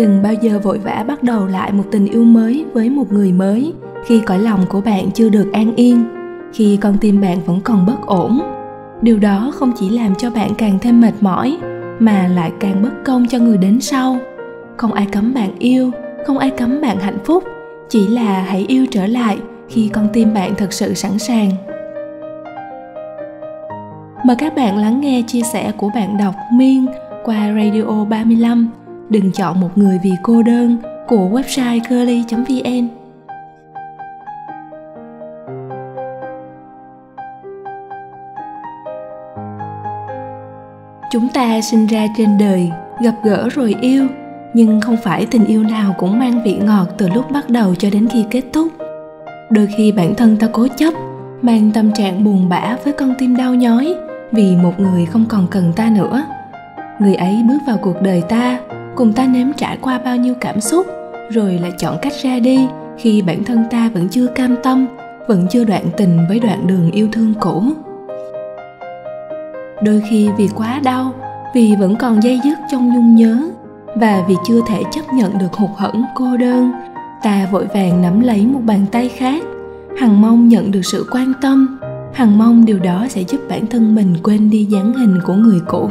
đừng bao giờ vội vã bắt đầu lại một tình yêu mới với một người mới khi cõi lòng của bạn chưa được an yên, khi con tim bạn vẫn còn bất ổn. Điều đó không chỉ làm cho bạn càng thêm mệt mỏi, mà lại càng bất công cho người đến sau. Không ai cấm bạn yêu, không ai cấm bạn hạnh phúc, chỉ là hãy yêu trở lại khi con tim bạn thật sự sẵn sàng. Mời các bạn lắng nghe chia sẻ của bạn đọc miên qua radio 35 đừng chọn một người vì cô đơn, của website curly vn chúng ta sinh ra trên đời, gặp gỡ rồi yêu, nhưng không phải tình yêu nào cũng mang vị ngọt từ lúc bắt đầu cho đến khi kết thúc. Đôi khi bản thân ta cố chấp, mang tâm trạng buồn bã với con tim đau nhói vì một người không còn cần ta nữa. Người ấy bước vào cuộc đời ta cùng ta nếm trải qua bao nhiêu cảm xúc, rồi lại chọn cách ra đi khi bản thân ta vẫn chưa cam tâm, vẫn chưa đoạn tình với đoạn đường yêu thương cũ. Đôi khi vì quá đau, vì vẫn còn dây dứt trong nhung nhớ và vì chưa thể chấp nhận được hụt hẫng cô đơn, ta vội vàng nắm lấy một bàn tay khác, hằng mong nhận được sự quan tâm, hằng mong điều đó sẽ giúp bản thân mình quên đi dáng hình của người cũ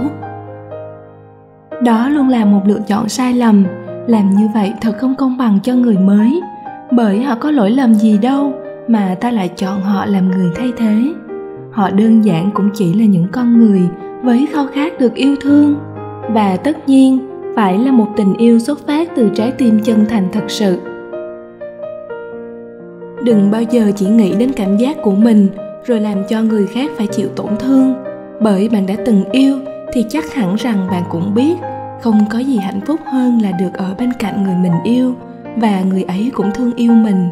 đó luôn là một lựa chọn sai lầm. Làm như vậy thật không công bằng cho người mới. Bởi họ có lỗi lầm gì đâu mà ta lại chọn họ làm người thay thế. Họ đơn giản cũng chỉ là những con người với khao khát được yêu thương. Và tất nhiên, phải là một tình yêu xuất phát từ trái tim chân thành thật sự. Đừng bao giờ chỉ nghĩ đến cảm giác của mình rồi làm cho người khác phải chịu tổn thương. Bởi bạn đã từng yêu thì chắc hẳn rằng bạn cũng biết, không có gì hạnh phúc hơn là được ở bên cạnh người mình yêu, và người ấy cũng thương yêu mình.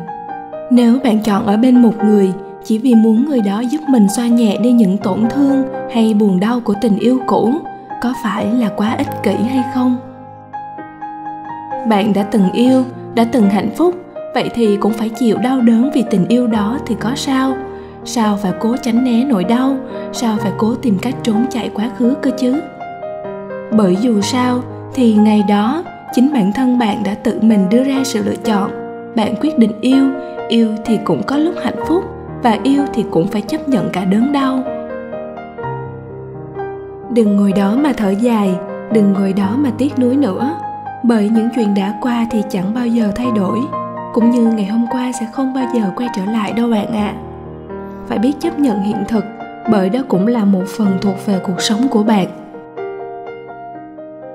Nếu bạn chọn ở bên một người, chỉ vì muốn người đó giúp mình xoa nhẹ đi những tổn thương hay buồn đau của tình yêu cũ, có phải là quá ích kỷ hay không? Bạn đã từng yêu, đã từng hạnh phúc, vậy thì cũng phải chịu đau đớn vì tình yêu đó thì có sao? Sao phải cố tránh né nỗi đau? Sao phải cố tìm cách trốn chạy quá khứ cơ chứ? Bởi dù sao, thì ngày đó, chính bản thân bạn đã tự mình đưa ra sự lựa chọn. Bạn quyết định yêu yêu thì cũng có lúc hạnh phúc, và yêu thì cũng phải chấp nhận cả đớn đau. Đừng ngồi đó mà thở dài, đừng ngồi đó mà tiếc nuối nữa, bởi những chuyện đã qua thì chẳng bao giờ thay đổi, cũng như ngày hôm qua sẽ không bao giờ quay trở lại đâu bạn ạ. à phải biết chấp nhận hiện thực, bởi đó cũng là một phần thuộc về cuộc sống của bạn.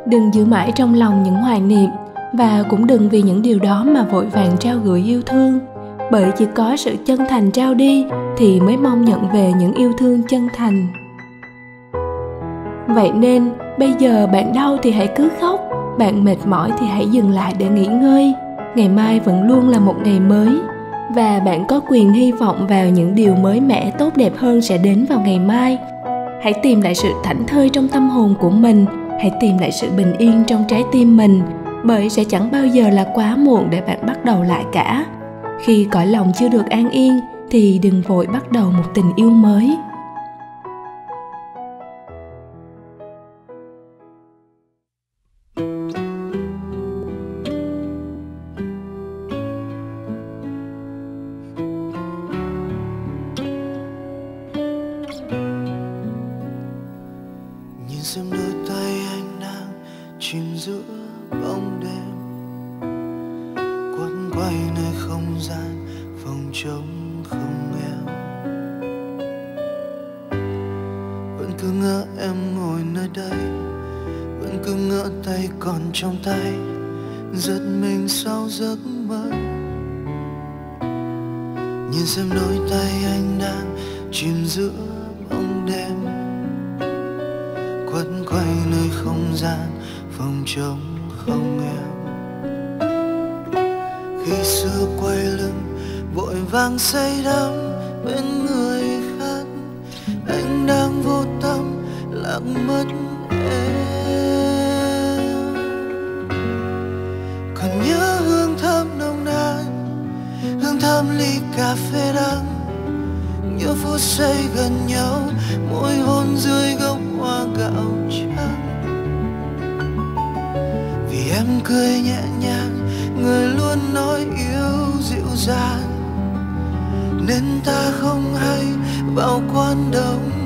Đừng giữ mãi trong lòng những hoài niệm, và cũng đừng vì những điều đó mà vội vàng trao gửi yêu thương. Bởi chỉ có sự chân thành trao đi thì mới mong nhận về những yêu thương chân thành. Vậy nên, bây giờ bạn đau thì hãy cứ khóc, bạn mệt mỏi thì hãy dừng lại để nghỉ ngơi. Ngày mai vẫn luôn là một ngày mới và bạn có quyền hy vọng vào những điều mới mẻ tốt đẹp hơn sẽ đến vào ngày mai. Hãy tìm lại sự thảnh thơi trong tâm hồn của mình. Hãy tìm lại sự bình yên trong trái tim mình, bởi sẽ chẳng bao giờ là quá muộn để bạn bắt đầu lại cả. Khi cõi lòng chưa được an yên, thì đừng vội bắt đầu một tình yêu mới. Cứ ngỡ em ngồi nơi đây, vẫn cứ ngỡ tay còn trong tay giật mình sau giấc mơ. Nhìn xem đôi tay anh đang chìm giữa bóng đêm quấn quay nơi không gian phòng trống không em. Khi xưa quay lưng vội vàng say đắm bên người lạc mất thơm nồng nàn, hương thơm ly cà phê đắng. Nhớ phút giây gần nhau, môi hôn dưới gốc hoa gạo trắng. Vì em cười nhẹ nhàng, người luôn nói yêu dịu dàng. Nên ta không hay vào quan đông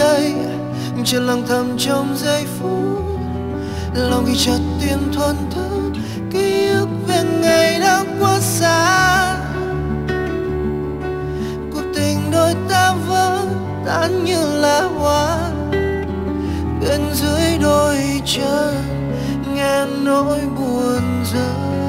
đây, chờ lặng thầm trong giây phút. Lòng ghi chặt tim thuần thức ký ức về ngày đã quá xa. Cuộc tình đôi ta vỡ, tan như là hoa. Bên dưới đôi chân, nghe nỗi buồn rơi.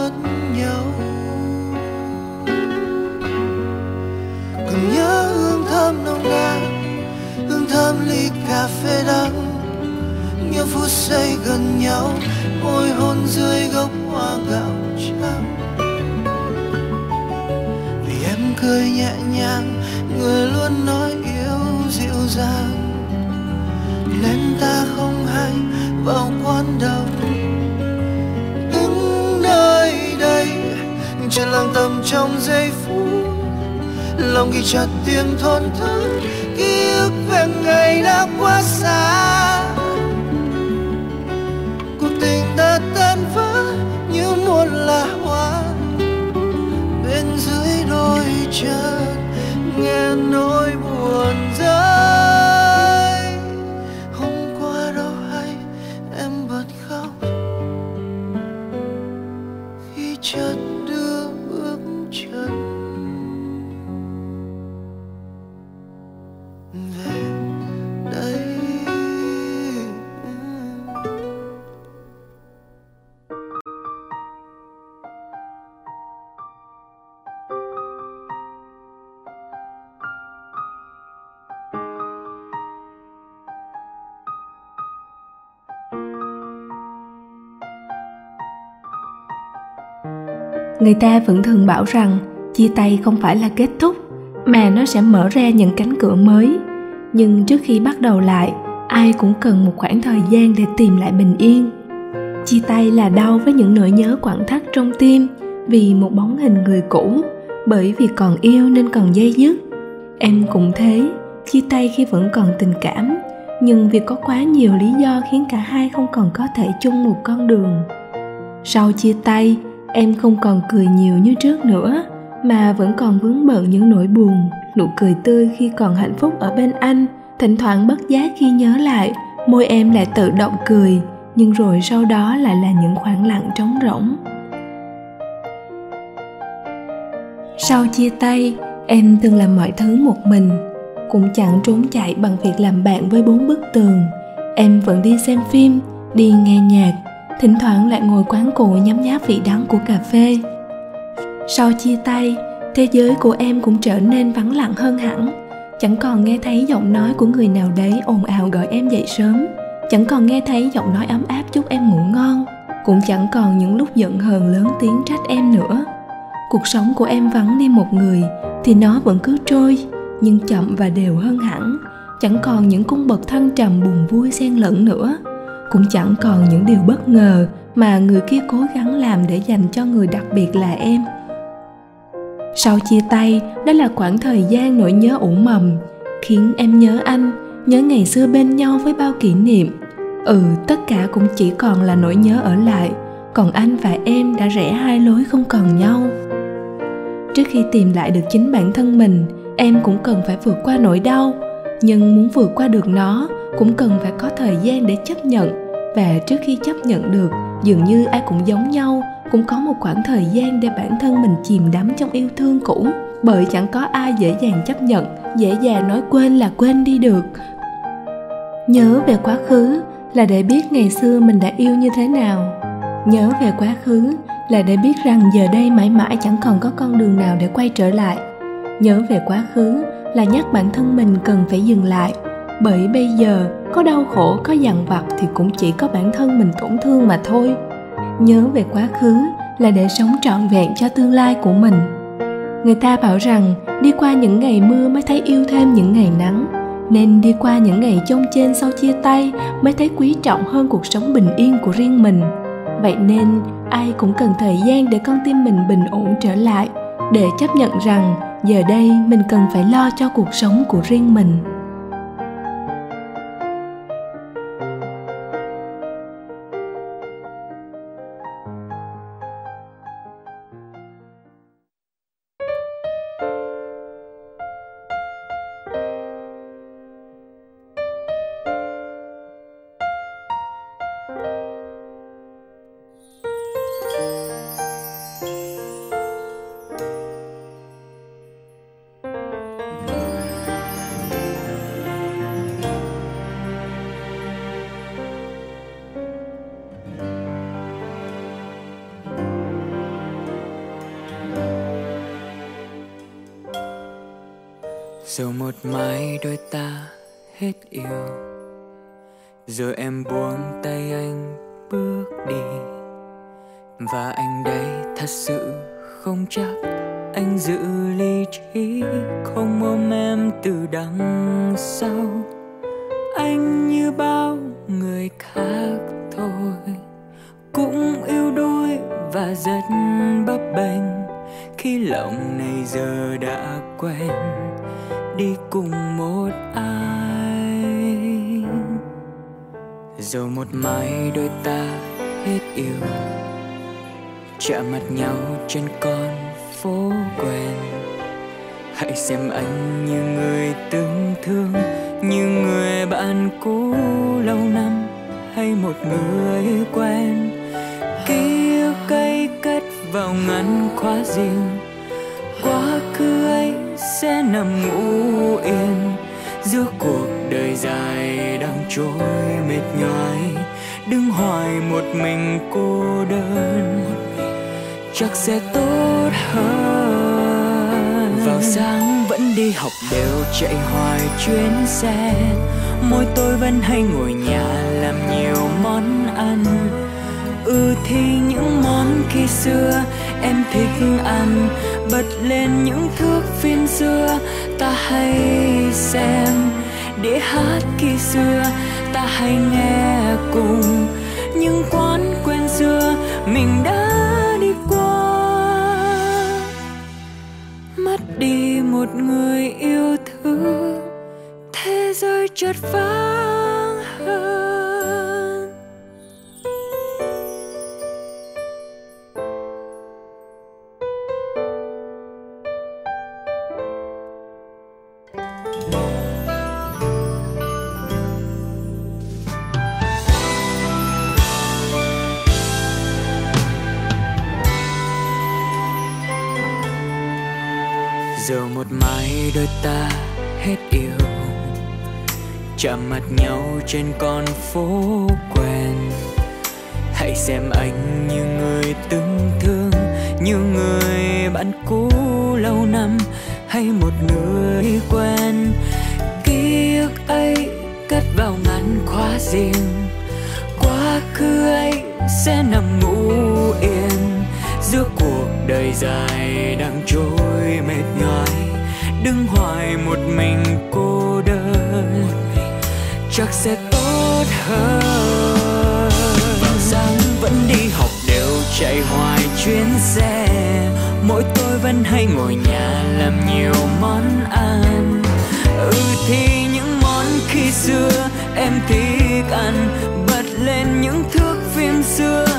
Mất nhau. Còn nhớ hương thơm nồng nàn, hương thơm ly cà phê đắng. Nhiều phút giây gần nhau, môi hôn dưới gốc hoa gạo trắng. Vì em cười nhẹ nhàng, người luôn nói yêu dịu dàng. Nên ta không hay vào quán đầu đây trên lặng tầm trong giây phút. Lòng ghi chặt tiếng thôn thức, ký ức về ngày đã quá xa. Người ta vẫn thường bảo rằng chia tay không phải là kết thúc, mà nó sẽ mở ra những cánh cửa mới. Nhưng trước khi bắt đầu lại, ai cũng cần một khoảng thời gian để tìm lại bình yên. Chia tay là đau với những nỗi nhớ quặn thắt trong tim vì một bóng hình người cũ, bởi vì còn yêu nên còn dây dứt. Em cũng thế, chia tay khi vẫn còn tình cảm, nhưng vì có quá nhiều lý do khiến cả hai không còn có thể chung một con đường. Sau chia tay em không còn cười nhiều như trước nữa, mà vẫn còn vướng bận những nỗi buồn, nụ cười tươi khi còn hạnh phúc ở bên anh. Thỉnh thoảng bất giác khi nhớ lại, môi em lại tự động cười, nhưng rồi sau đó lại là những khoảng lặng trống rỗng. Sau chia tay, em từng làm mọi thứ một mình, cũng chẳng trốn chạy bằng việc làm bạn với bốn bức tường. Em vẫn đi xem phim, đi nghe nhạc thỉnh thoảng lại ngồi quán cụ nhấm nháp vị đắng của cà phê. Sau chia tay, thế giới của em cũng trở nên vắng lặng hơn hẳn. Chẳng còn nghe thấy giọng nói của người nào đấy ồn ào gọi em dậy sớm. Chẳng còn nghe thấy giọng nói ấm áp chúc em ngủ ngon. Cũng chẳng còn những lúc giận hờn lớn tiếng trách em nữa. Cuộc sống của em vắng đi một người, thì nó vẫn cứ trôi, nhưng chậm và đều hơn hẳn. Chẳng còn những cung bậc thăng trầm buồn vui xen lẫn nữa cũng chẳng còn những điều bất ngờ mà người kia cố gắng làm để dành cho người đặc biệt là em. Sau chia tay, đó là khoảng thời gian nỗi nhớ ủ mầm, khiến em nhớ anh, nhớ ngày xưa bên nhau với bao kỷ niệm. Ừ tất cả cũng chỉ còn là nỗi nhớ ở lại, còn anh và em đã rẽ hai lối không còn nhau. Trước khi tìm lại được chính bản thân mình, em cũng cần phải vượt qua nỗi đau, nhưng muốn vượt qua được nó cũng cần phải có thời gian để chấp nhận. Và trước khi chấp nhận được, dường như ai cũng giống nhau, cũng có một khoảng thời gian để bản thân mình chìm đắm trong yêu thương cũ. Bởi chẳng có ai dễ dàng chấp nhận, dễ dàng nói quên là quên đi được. Nhớ về quá khứ là để biết ngày xưa mình đã yêu như thế nào. Nhớ về quá khứ là để biết rằng giờ đây mãi mãi chẳng còn có con đường nào để quay trở lại. Nhớ về quá khứ là nhắc bản thân mình cần phải dừng lại bởi bây giờ, có đau khổ, có dằn vặt thì cũng chỉ có bản thân mình tổn thương mà thôi. Nhớ về quá khứ là để sống trọn vẹn cho tương lai của mình. Người ta bảo rằng, đi qua những ngày mưa mới thấy yêu thêm những ngày nắng. Nên đi qua những ngày chông trên sau chia tay mới thấy quý trọng hơn cuộc sống bình yên của riêng mình. Vậy nên, ai cũng cần thời gian để con tim mình bình ổn trở lại, để chấp nhận rằng giờ đây mình cần phải lo cho cuộc sống của riêng mình. Rồi một mai đôi ta hết yêu Rồi em buông tay anh bước đi, Và anh đây thật sự không chắc Anh giữ lý trí Không ôm em từ đằng sau. Anh như bao người khác thôi, Cũng yêu đôi và rất bấp bênh. Khi lòng này giờ đã quen cùng một ai. Rồi một mai đôi ta hết yêu, chạm mặt nhau trên con phố quen. Hãy xem anh như người từng thương, như người bạn cũ lâu năm hay một người quen. Ký ức cây cất vào ngăn khóa riêng, quá khứ ấy sẽ nằm ngủ yên. Giữa cuộc đời dài đang trôi mệt nhoài đứng hoài một mình cô đơn. Chắc sẽ tốt hơn. Vào sáng vẫn đi học đều chạy hoài chuyến xe. Môi tôi vẫn hay ngồi nhà làm nhiều món ăn. Ừ thì những món khi xưa em thích ăn bật lên những thước phim xưa. Ta hay xem để hát khi xưa. Ta hay nghe cùng những quán quen xưa. Mình đã đi qua. Mất đi một người yêu thương. Thế giới chợt vắng chạm mặt nhau trên con phố quen. Hãy xem anh như người từng thương, như người bạn cũ lâu năm, hay một người quen. Ký ức ấy cất vào ngăn khóa riêng. Quá khứ ấy sẽ nằm ngủ yên. Giữa cuộc đời dài đang trôi mệt nhoài, đứng hoài một mình cô chắc sẽ tốt hơn. Vào sáng vẫn đi học đều chạy hoài chuyến xe. Mỗi tôi vẫn hay ngồi nhà làm nhiều món ăn. Ừ thì những món khi xưa em thích ăn, bật lên những thước phim xưa.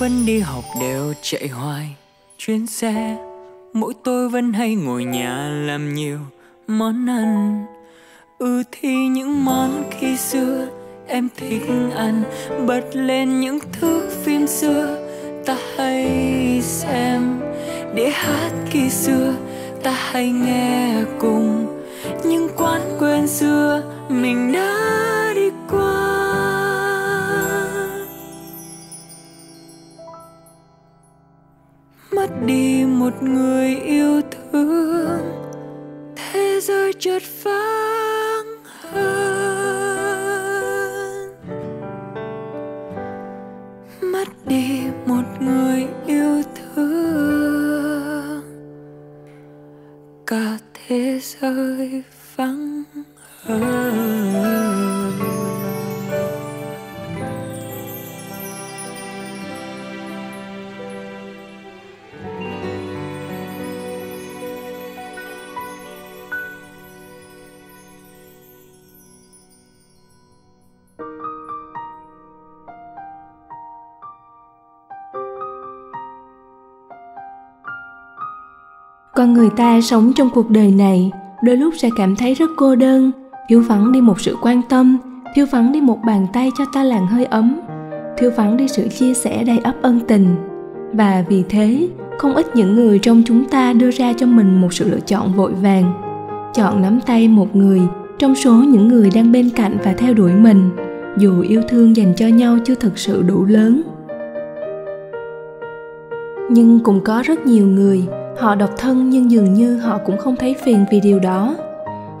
Vẫn đi học đều chạy hoài. Chuyến xe, mỗi tôi vẫn hay ngồi nhà làm nhiều món ăn. Ừ thì những món khi xưa em thích ăn, bật lên những thước phim xưa ta hay xem. Để hát khi xưa ta hay nghe cùng những quán quên xưa mình đã mất đi một người yêu thương. Thế giới chợt phá con người ta sống trong cuộc đời này, đôi lúc sẽ cảm thấy rất cô đơn. Thiếu vắng đi một sự quan tâm, thiếu vắng đi một bàn tay cho ta làng hơi ấm, thiếu vắng đi sự chia sẻ đầy ấp ân tình. Và vì thế, không ít những người trong chúng ta đưa ra cho mình một sự lựa chọn vội vàng. Chọn nắm tay một người trong số những người đang bên cạnh và theo đuổi mình, dù yêu thương dành cho nhau chưa thực sự đủ lớn. Nhưng cũng có rất nhiều người họ độc thân nhưng dường như họ cũng không thấy phiền vì điều đó.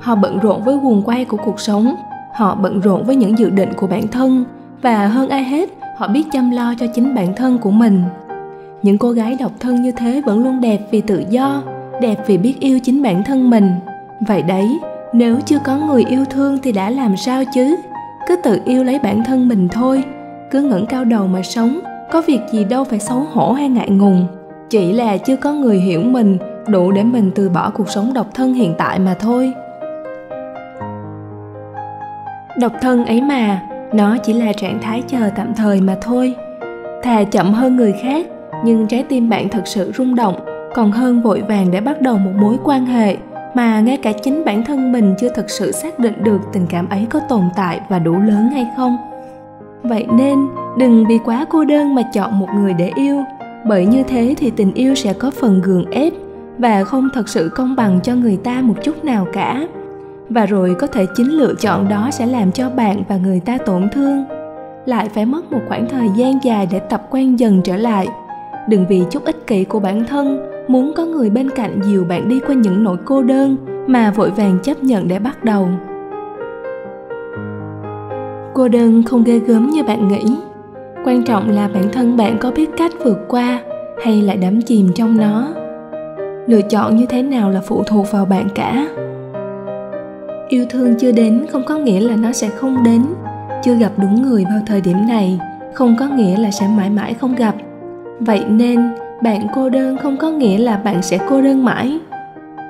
Họ bận rộn với guồng quay của cuộc sống, họ bận rộn với những dự định của bản thân, và hơn ai hết, họ biết chăm lo cho chính bản thân của mình. Những cô gái độc thân như thế vẫn luôn đẹp vì tự do, đẹp vì biết yêu chính bản thân mình. Vậy đấy, nếu chưa có người yêu thương thì đã làm sao chứ? Cứ tự yêu lấy bản thân mình thôi, cứ ngẩng cao đầu mà sống, có việc gì đâu phải xấu hổ hay ngại ngùng chỉ là chưa có người hiểu mình, đủ để mình từ bỏ cuộc sống độc thân hiện tại mà thôi. Độc thân ấy mà, nó chỉ là trạng thái chờ tạm thời mà thôi. Thà chậm hơn người khác, nhưng trái tim bạn thật sự rung động, còn hơn vội vàng để bắt đầu một mối quan hệ mà ngay cả chính bản thân mình chưa thực sự xác định được tình cảm ấy có tồn tại và đủ lớn hay không. Vậy nên, đừng vì quá cô đơn mà chọn một người để yêu bởi như thế thì tình yêu sẽ có phần gượng ép và không thật sự công bằng cho người ta một chút nào cả. Và rồi có thể chính lựa chọn đó sẽ làm cho bạn và người ta tổn thương. Lại phải mất một khoảng thời gian dài để tập quen dần trở lại. Đừng vì chút ích kỷ của bản thân muốn có người bên cạnh dìu bạn đi qua những nỗi cô đơn mà vội vàng chấp nhận để bắt đầu. Cô đơn không ghê gớm như bạn nghĩ quan trọng là bản thân bạn có biết cách vượt qua hay lại đắm chìm trong nó. Lựa chọn như thế nào là phụ thuộc vào bạn cả. Yêu thương chưa đến không có nghĩa là nó sẽ không đến. Chưa gặp đúng người vào thời điểm này không có nghĩa là sẽ mãi mãi không gặp. Vậy nên, bạn cô đơn không có nghĩa là bạn sẽ cô đơn mãi.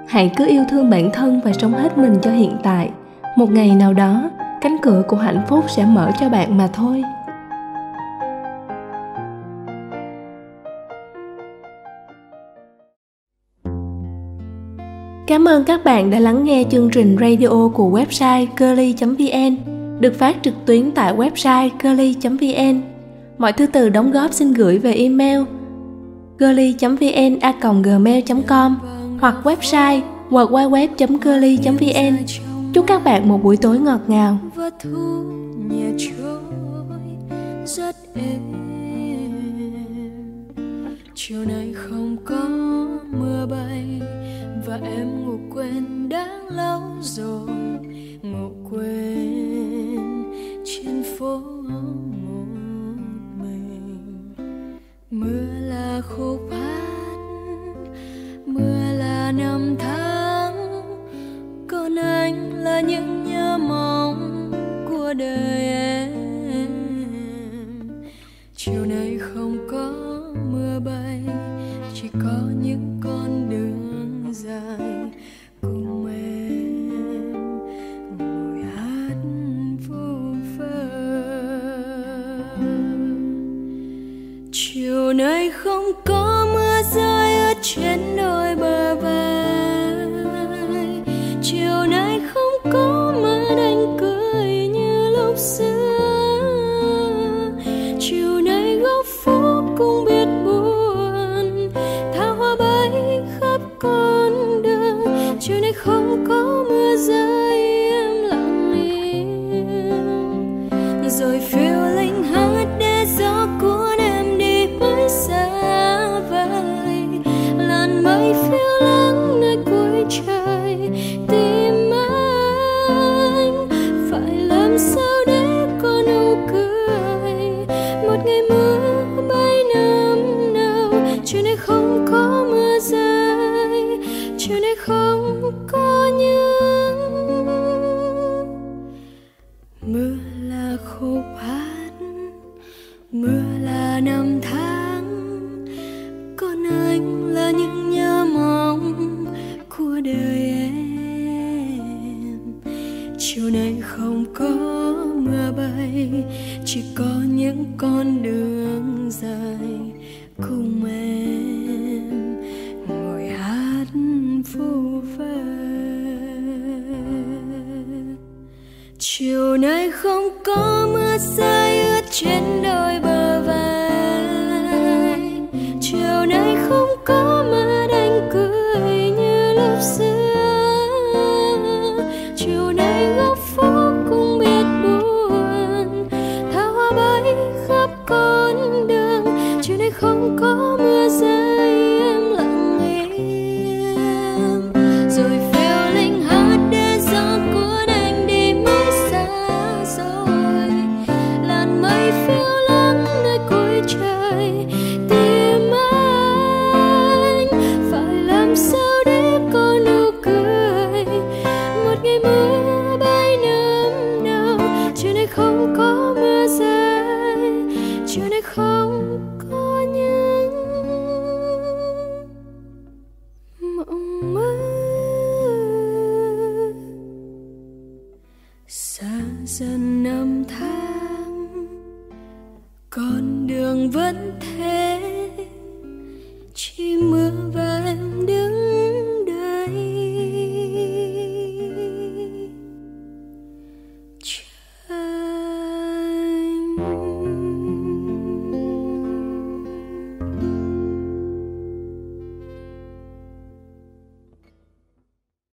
Hãy cứ yêu thương bản thân và sống hết mình cho hiện tại. Một ngày nào đó, cánh cửa của hạnh phúc sẽ mở cho bạn mà thôi. Cảm ơn các bạn đã lắng nghe chương trình radio của website curly.vn được phát trực tuyến tại website curly.vn. Mọi thư từ đóng góp xin gửi về email curly.vn@gmail.com hoặc website www.curly.vn. Chúc các bạn một buổi tối ngọt ngào. rất êm chiều nay không có mưa bay và em ngủ quên đã lâu rồi. Ngủ quên trên phố một mình. Mưa là khúc hát mưa là năm tháng. Còn anh là những so chiều nay không có mưa rơi ướt trên đôi bờ.